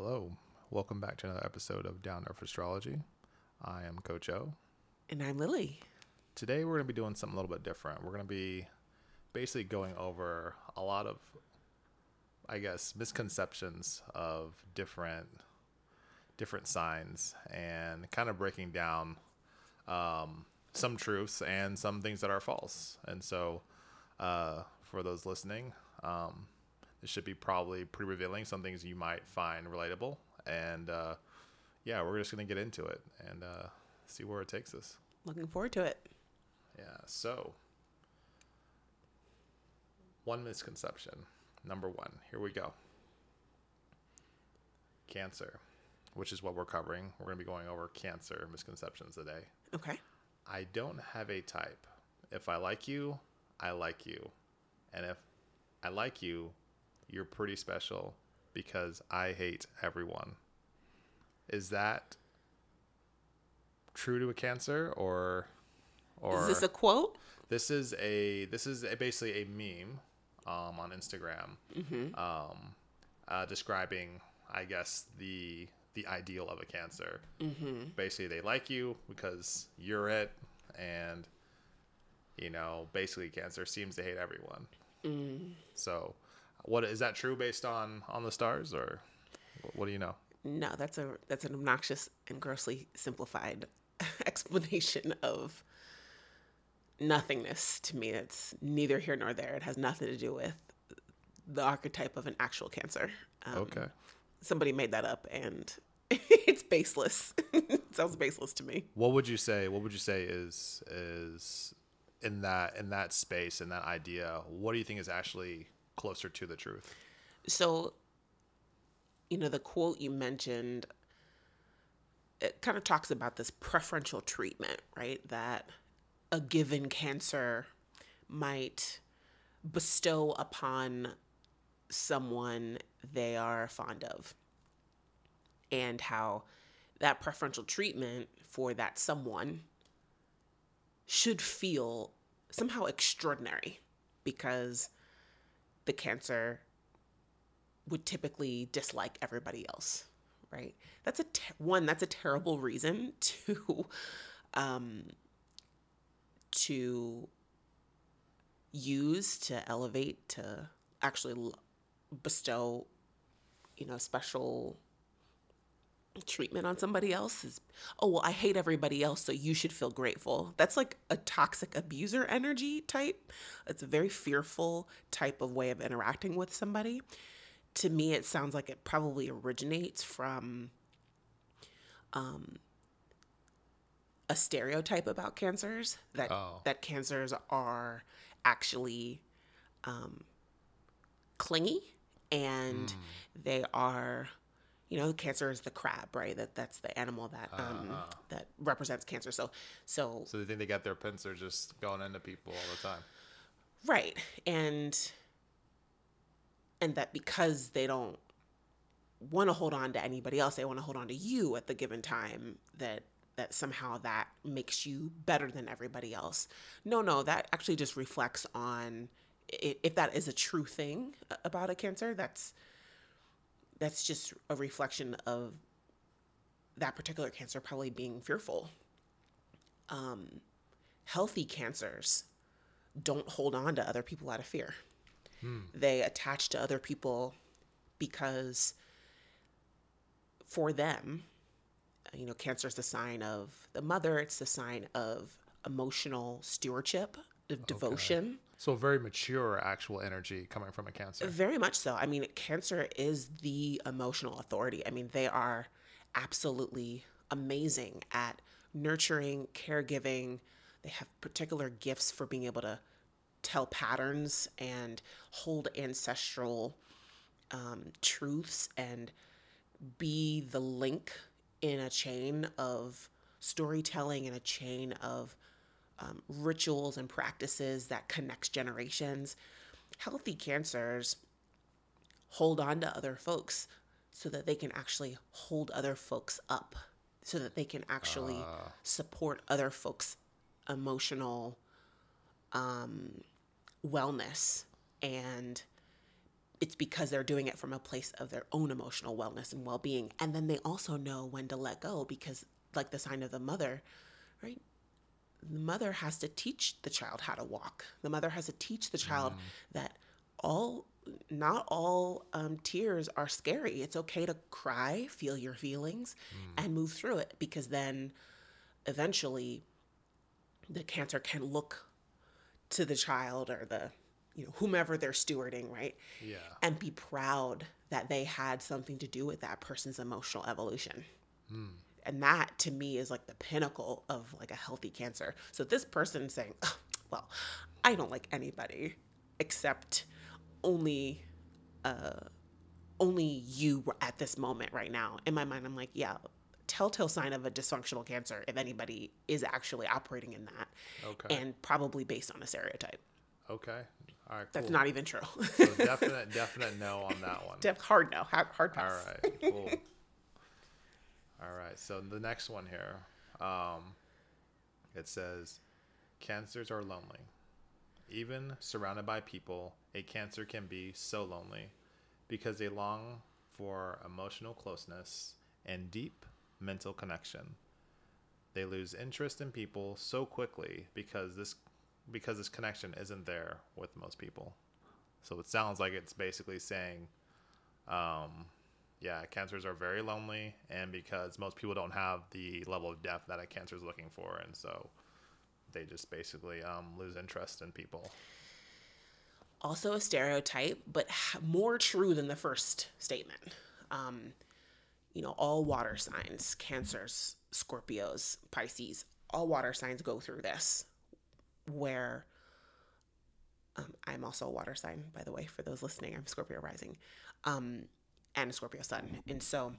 Hello. Welcome back to another episode of Down Earth Astrology. I am Coach O. And I'm Lillie. Today we're going to be doing something a little bit different. We're going to be basically going over a lot of, I guess, misconceptions of different different signs and kind of breaking down um, some truths and some things that are false. And so, uh, for those listening, um, this should be probably pretty revealing. Some things you might find relatable, and uh, yeah, we're just gonna get into it and uh, see where it takes us. Looking forward to it. Yeah. So, one misconception. Number one. Here we go. Cancer, which is what we're covering. We're gonna be going over cancer misconceptions today. Okay. I don't have a type. If I like you, I like you. And if I like you, you're pretty special because I hate everyone. Is that true to a cancer or or Is this a quote? this is a this is a, basically a meme um, on Instagram um, uh, describing I guess the the ideal of a cancer. Mm-hmm. Basically, they like you because you're it, and you know, basically, cancer seems to hate everyone. So, what is that true based on on the stars, or what, do you know? No, that's a that's an obnoxious and grossly simplified explanation of nothingness to me. It's neither here nor there. It has nothing to do with the archetype of an actual cancer. Um, Okay. Somebody made that up and it's baseless. it sounds baseless to me. What would you say? What would you say is is in that in that space in that idea? What do you think is actually closer to the truth? So, you know, the quote you mentioned, it kind of talks about this preferential treatment, right? That a given cancer might bestow upon someone they are fond of. And how that preferential treatment for that someone should feel somehow extraordinary because the cancer would typically dislike everybody else, right? That's a ter- one. That's a terrible reason to um, to use to elevate to actually bestow, you know, special treatment on somebody else is oh well i hate everybody else so you should feel grateful. That's like a toxic abuser energy type. It's a very fearful type of way of interacting with somebody. To me it sounds like it probably originates from um, a stereotype about cancers that Oh. that cancers are actually um, clingy and they are you know cancer is the crab right that that's the animal that um, that represents cancer so so So they think they got their pincer just going into people all the time. Right. And and that because they don't want to hold on to anybody else, they want to hold on to you at the given time that that somehow that makes you better than everybody else. No, no, that actually just reflects on if that is a true thing about a cancer, that's that's just a reflection of that particular cancer probably being fearful. Um, healthy cancers don't hold on to other people out of fear. They attach to other people because for them, you know, cancer is the sign of the mother, it's the sign of emotional stewardship, of devotion. So very mature actual energy coming from a cancer. Very much so. I mean, cancer is the emotional authority. I mean, they are absolutely amazing at nurturing, caregiving. They have particular gifts for being able to tell patterns and hold ancestral um, truths and be the link in a chain of storytelling and a chain of um, rituals and practices that connects generations. Healthy cancers hold on to other folks so that they can actually hold other folks up, so that they can actually support other folks' emotional um, wellness and it's because they're doing it from a place of their own emotional wellness and well-being and then they also know when to let go because like the sign of the mother right the mother has to teach the child how to walk the mother has to teach the child mm. that all not all um, tears are scary it's okay to cry feel your feelings mm. and move through it because then eventually the cancer can look to the child or the you know whomever they're stewarding right yeah and be proud that they had something to do with that person's emotional evolution mm. And that to me is like the pinnacle of like a healthy cancer so this person saying oh, well i don't like anybody except only uh only you at this moment right now in my mind i'm like yeah telltale sign of a dysfunctional cancer if anybody is actually operating in that. Okay. And probably based on a stereotype. Okay. All right. Cool. That's not even true. so definite, definite no on that one. Def- hard no. Hard, hard pass. All right. Cool. All right. So the next one here, um, it says, cancers are lonely. Even surrounded by people, a cancer can be so lonely because they long for emotional closeness and deep mental connection. They lose interest in people so quickly because this because this connection isn't there with most people. So it sounds like it's basically saying, um, yeah, cancers are very lonely, and because most people don't have the level of depth that a cancer is looking for, and so they just basically um, lose interest in people. Also, a stereotype, but more true than the first statement. Um, you know, all water signs, Cancers, Scorpios, Pisces, all water signs go through this where um, I'm also a water sign, by the way, for those listening. I'm Scorpio rising um, and Scorpio sun. And so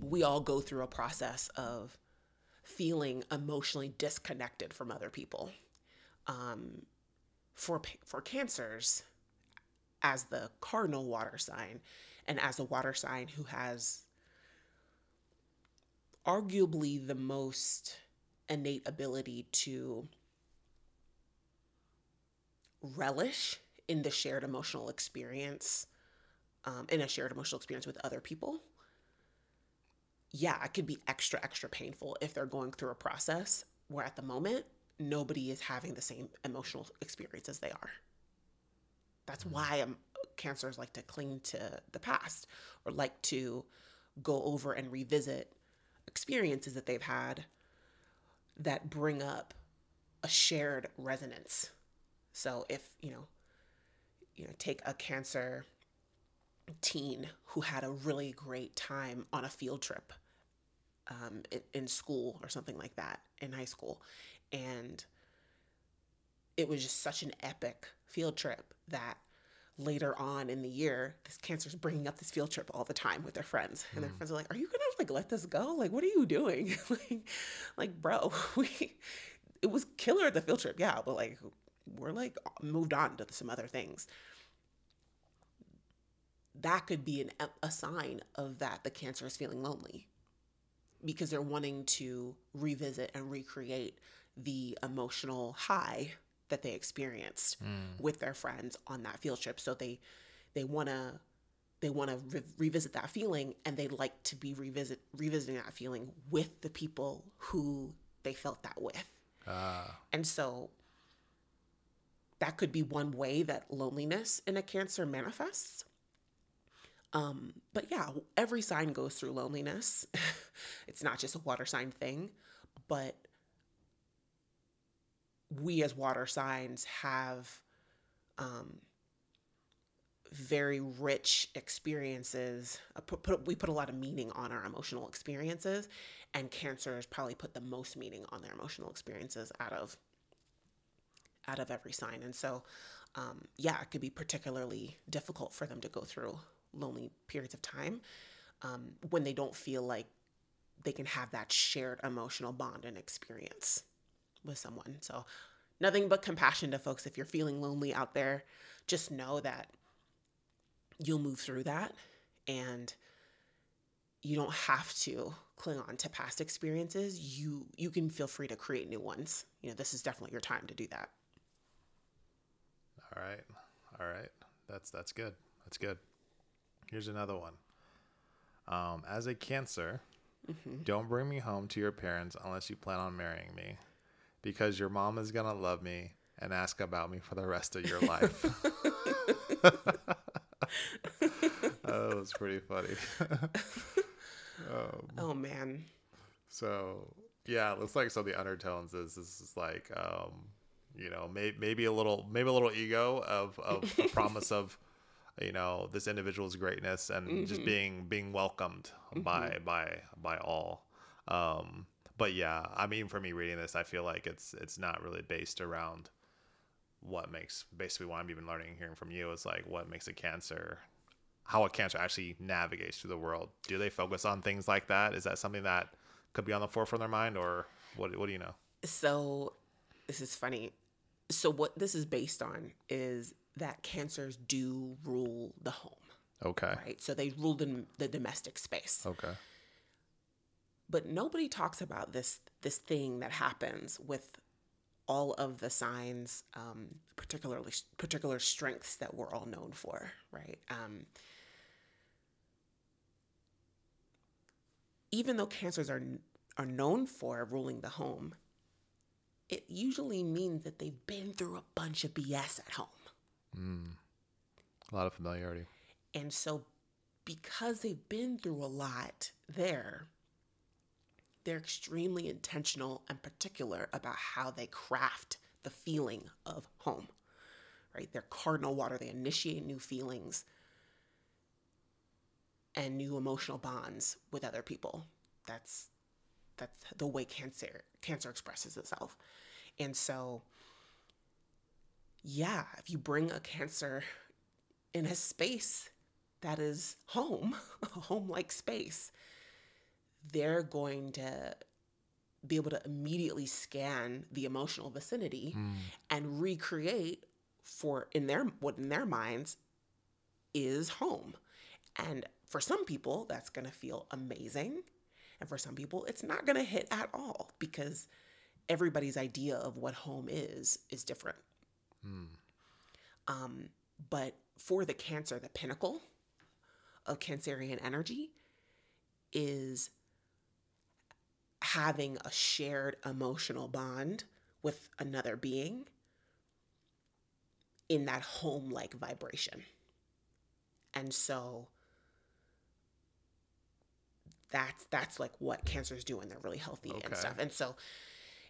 we all go through a process of feeling emotionally disconnected from other people. Um, for, for cancers, as the cardinal water sign, and as a water sign who has arguably the most innate ability to relish in the shared emotional experience, um, in a shared emotional experience with other people. Yeah, it could be extra, extra painful if they're going through a process where at the moment, nobody is having the same emotional experience as they are. That's mm-hmm. why um, cancers like to cling to the past or like to go over and revisit experiences that they've had that bring up a shared resonance. So if, you know, you know, take a cancer teen who had a really great time on a field trip um, in, in school or something like that in high school. And it was just such an epic field trip that later on in the year, this cancer is bringing up this field trip all the time with their friends, and their mm. friends are like, "Are you gonna like let this go? Like, what are you doing? like, like, bro, we it was killer at the field trip, yeah, but like we're like moved on to some other things." That could be an, a sign of that the cancer is feeling lonely because they're wanting to revisit and recreate the emotional high that they experienced mm. with their friends on that field trip. So they they want to they want to re- revisit that feeling and they like to be revisit revisiting that feeling with the people who they felt that with. Ah. And so that could be one way that loneliness in a cancer manifests. Um, but yeah, every sign goes through loneliness. it's not just a water sign thing, but we as water signs have um, very rich experiences. We put a lot of meaning on our emotional experiences, and cancers probably put the most meaning on their emotional experiences out of out of every sign. And so, um, yeah, it could be particularly difficult for them to go through lonely periods of time um, when they don't feel like they can have that shared emotional bond and experience with someone. So, nothing but compassion to folks. If you're feeling lonely out there, just know that you'll move through that and you don't have to cling on to past experiences. You you can feel free to create new ones. You know, this is definitely your time to do that. All right. All right. That's that's good. That's good. Here's another one. Um, as a Cancer, don't bring me home to your parents unless you plan on marrying me, because your mom is gonna love me and ask about me for the rest of your life. that was pretty funny. oh man. So yeah, it looks like some of the undertones is this is like um, you know, may, maybe a little maybe a little ego of of a promise of you know this individual's greatness and just being being welcomed by by by all. Um, but yeah, I mean, for me reading this, I feel like it's it's not really based around what makes basically what I'm even learning hearing from you is like what makes a cancer how a cancer actually navigates through the world. Do they focus on things like that? Is that something that could be on the forefront of their mind, or what? What do you know? So this is funny. So what this is based on is that cancers do rule the home, Okay. right? So they rule the, the domestic space. Okay. But nobody talks about this this thing that happens with all of the signs, um, particularly particular strengths that we're all known for, right? Um, even though cancers are are known for ruling the home, it usually means that they've been through a bunch of BS at home. Mm. A lot of familiarity. And so, because they've been through a lot there, they're extremely intentional and particular about how they craft the feeling of home, right? They're cardinal water, they initiate new feelings and new emotional bonds with other people. That's that's the way cancer cancer expresses itself. And so yeah, if you bring a cancer in a space that is home, a home like space, they're going to be able to immediately scan the emotional vicinity hmm. and recreate for in their what in their minds is home. And for some people that's going to feel amazing, and for some people it's not going to hit at all because everybody's idea of what home is is different. Um, but for the cancer, the pinnacle of Cancerian energy is having a shared emotional bond with another being in that home like vibration. And so that's that's like what cancers do when they're really healthy and stuff. And so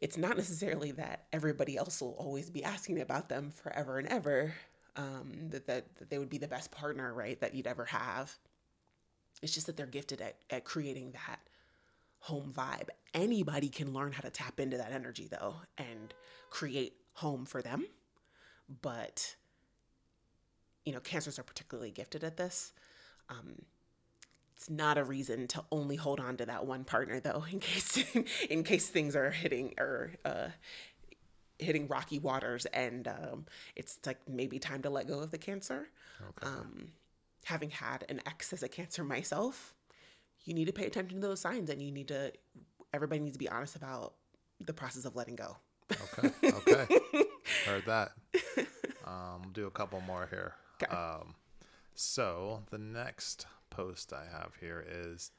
it's not necessarily that everybody else will always be asking about them forever and ever. Um, that, that that they would be the best partner, right? That you'd ever have. It's just that they're gifted at, at creating that home vibe. Anybody can learn how to tap into that energy though and create home for them. But you know, cancers are particularly gifted at this. Um, it's not a reason to only hold on to that one partner though, in case in case things are hitting or uh, hitting rocky waters and um, it's like maybe time to let go of the cancer. Um, having had an ex as a cancer myself, you need to pay attention to those signs and you need to everybody needs to be honest about the process of letting go. Okay. Okay. Heard that. Um, we'll do a couple more here. Okay. Um, so the next post I have here is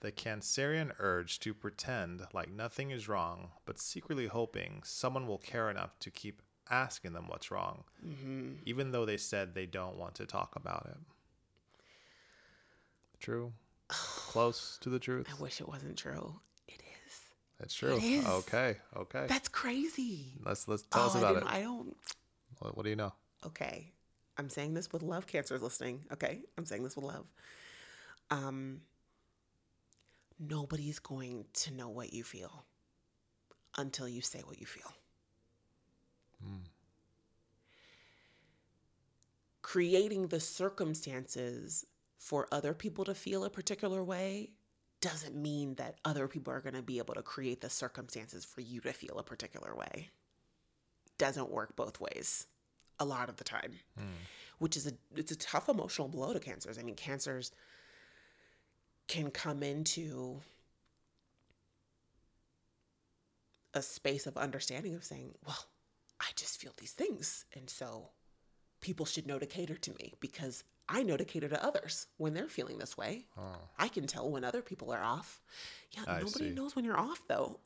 the Cancerian urge to pretend like nothing is wrong, but secretly hoping someone will care enough to keep asking them what's wrong, mm-hmm. even though they said they don't want to talk about it. True. Close to the truth. I wish it wasn't true. It is. It's true. is. Okay. Okay. That's crazy. Let's let's tell us Oh, I about it. I don't. What, what do you know? okay i'm saying this with love cancers listening okay i'm saying this with love um nobody's going to know what you feel until you say what you feel. Creating the circumstances for other people to feel a particular way doesn't mean that other people are going to be able to create the circumstances for you to feel a particular way. Doesn't work both ways a lot of the time which is a it's a tough emotional blow to cancers. I mean cancers can come into a space of understanding of saying well i just feel these things and so people should know to cater to me because I know to cater to others when they're feeling this way. Oh, I can tell when other people are off. Yeah, I nobody see. knows when you're off though.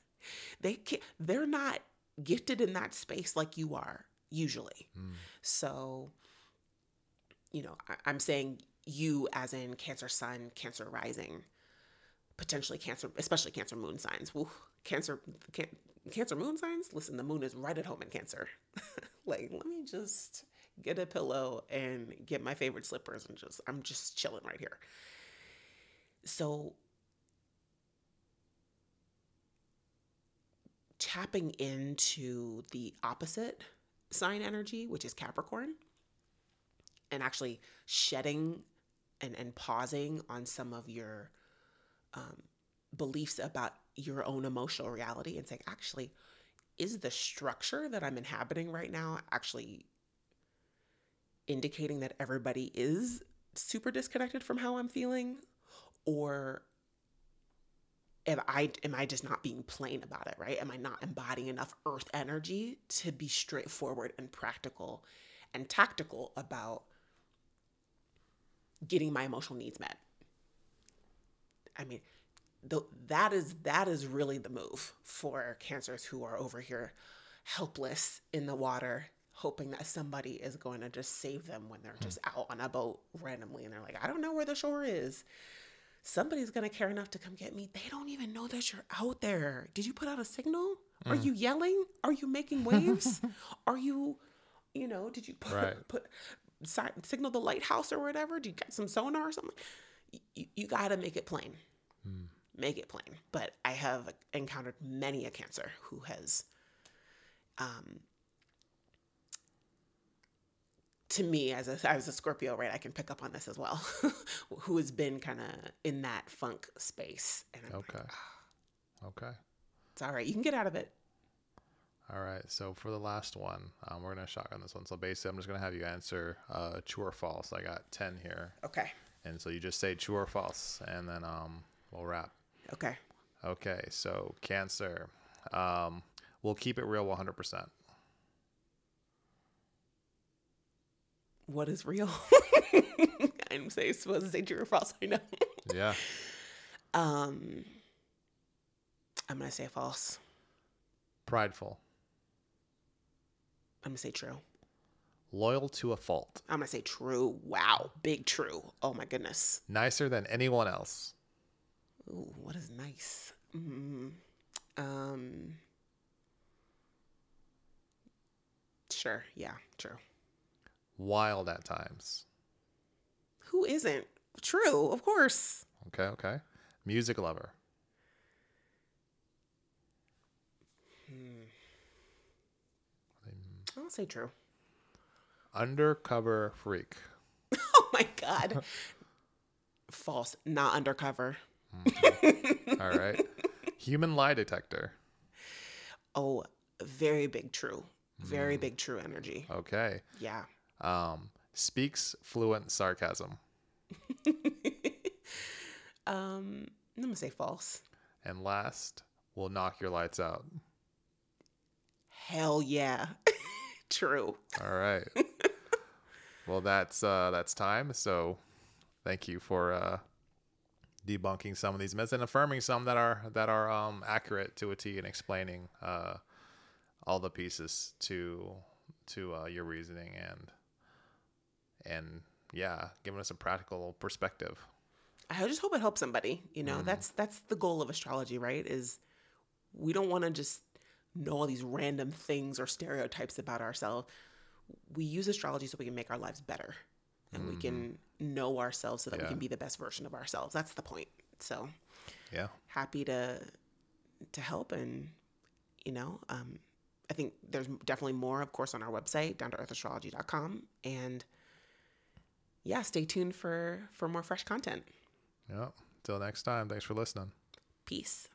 they can they're not gifted in that space like you are usually. mm, So, you know, I, I'm saying you as in Cancer Sun, Cancer Rising, potentially Cancer, especially Cancer Moon signs. Woo, cancer, can, Cancer Moon signs. Listen, the moon is right at home in Cancer. like, let me just get a pillow and get my favorite slippers and just, I'm just chilling right here. So, tapping into the opposite sign energy, which is Capricorn, and actually shedding and, and pausing on some of your um, beliefs about your own emotional reality and saying, actually, is the structure that I'm inhabiting right now actually indicating that everybody is super disconnected from how I'm feeling? Or am I am I just not being plain about it, right? Am I not embodying enough earth energy to be straightforward and practical and tactical about getting my emotional needs met? I mean, th- that is that is really the move for cancers who are over here helpless in the water hoping that somebody is going to just save them when they're hmm. just out on a boat randomly and they're like, I don't know where the shore is somebody's gonna care enough to come get me. They don't even know that you're out there. Did you put out a signal? Are hmm. you yelling? Are you making waves? Are you, you know, did you put, Right. put signal the lighthouse or whatever? Do you got some sonar or something? You, you got to make it plain. mm. Make it plain. But I have encountered many a cancer who has, um, to me as a as a Scorpio, right? I can pick up on this as well. who has been kind of in that funk space, and I'm like, Okay. "Ah, Okay. it's all right. You can get out of it. All right. So for the last one, um, we're gonna shotgun this one. So basically, I'm just gonna have you answer uh, true or false. I got ten here, Okay. and so you just say true or false, and then um, we'll wrap. Okay. Okay. So Cancer, um, we'll keep it real 100. percent What is real? I'm say supposed to say true or false. I know. Yeah. Um, I'm gonna say false. Prideful, I'm gonna say true. loyal to a fault, I'm gonna say true. Wow, big true. Oh my goodness. nicer than anyone else, Ooh, what is nice? Mm, um, sure. Yeah, true. wild at times. Who isn't? True, of course. Okay. Okay. Music lover, Hmm. I'll say true. undercover freak. Oh my god. False. Not undercover. All right. Human lie detector. Oh, very big true. Very big true energy. Okay. Yeah. Um, speaks fluent sarcasm. um, I'm gonna say false. And last, will knock your lights out. Hell yeah. True. All right. well, that's uh, that's time. So, thank you for uh, debunking some of these myths and affirming some that are that are um, accurate to a T and explaining uh, all the pieces to to uh, your reasoning and and yeah, giving us a practical perspective. I just hope it helps somebody. You know, that's that's the goal of astrology, right? Is we don't want to just know all these random things or stereotypes about ourselves. We use astrology so we can make our lives better and we can know ourselves so that we can be the best version of ourselves. That's the point. So Yeah. happy to to help and you know, um I think there's definitely more, of course, on our website, down to earthastrology.com. And yeah, stay tuned for for more fresh content. Yeah. Till next time. Thanks for listening. Peace.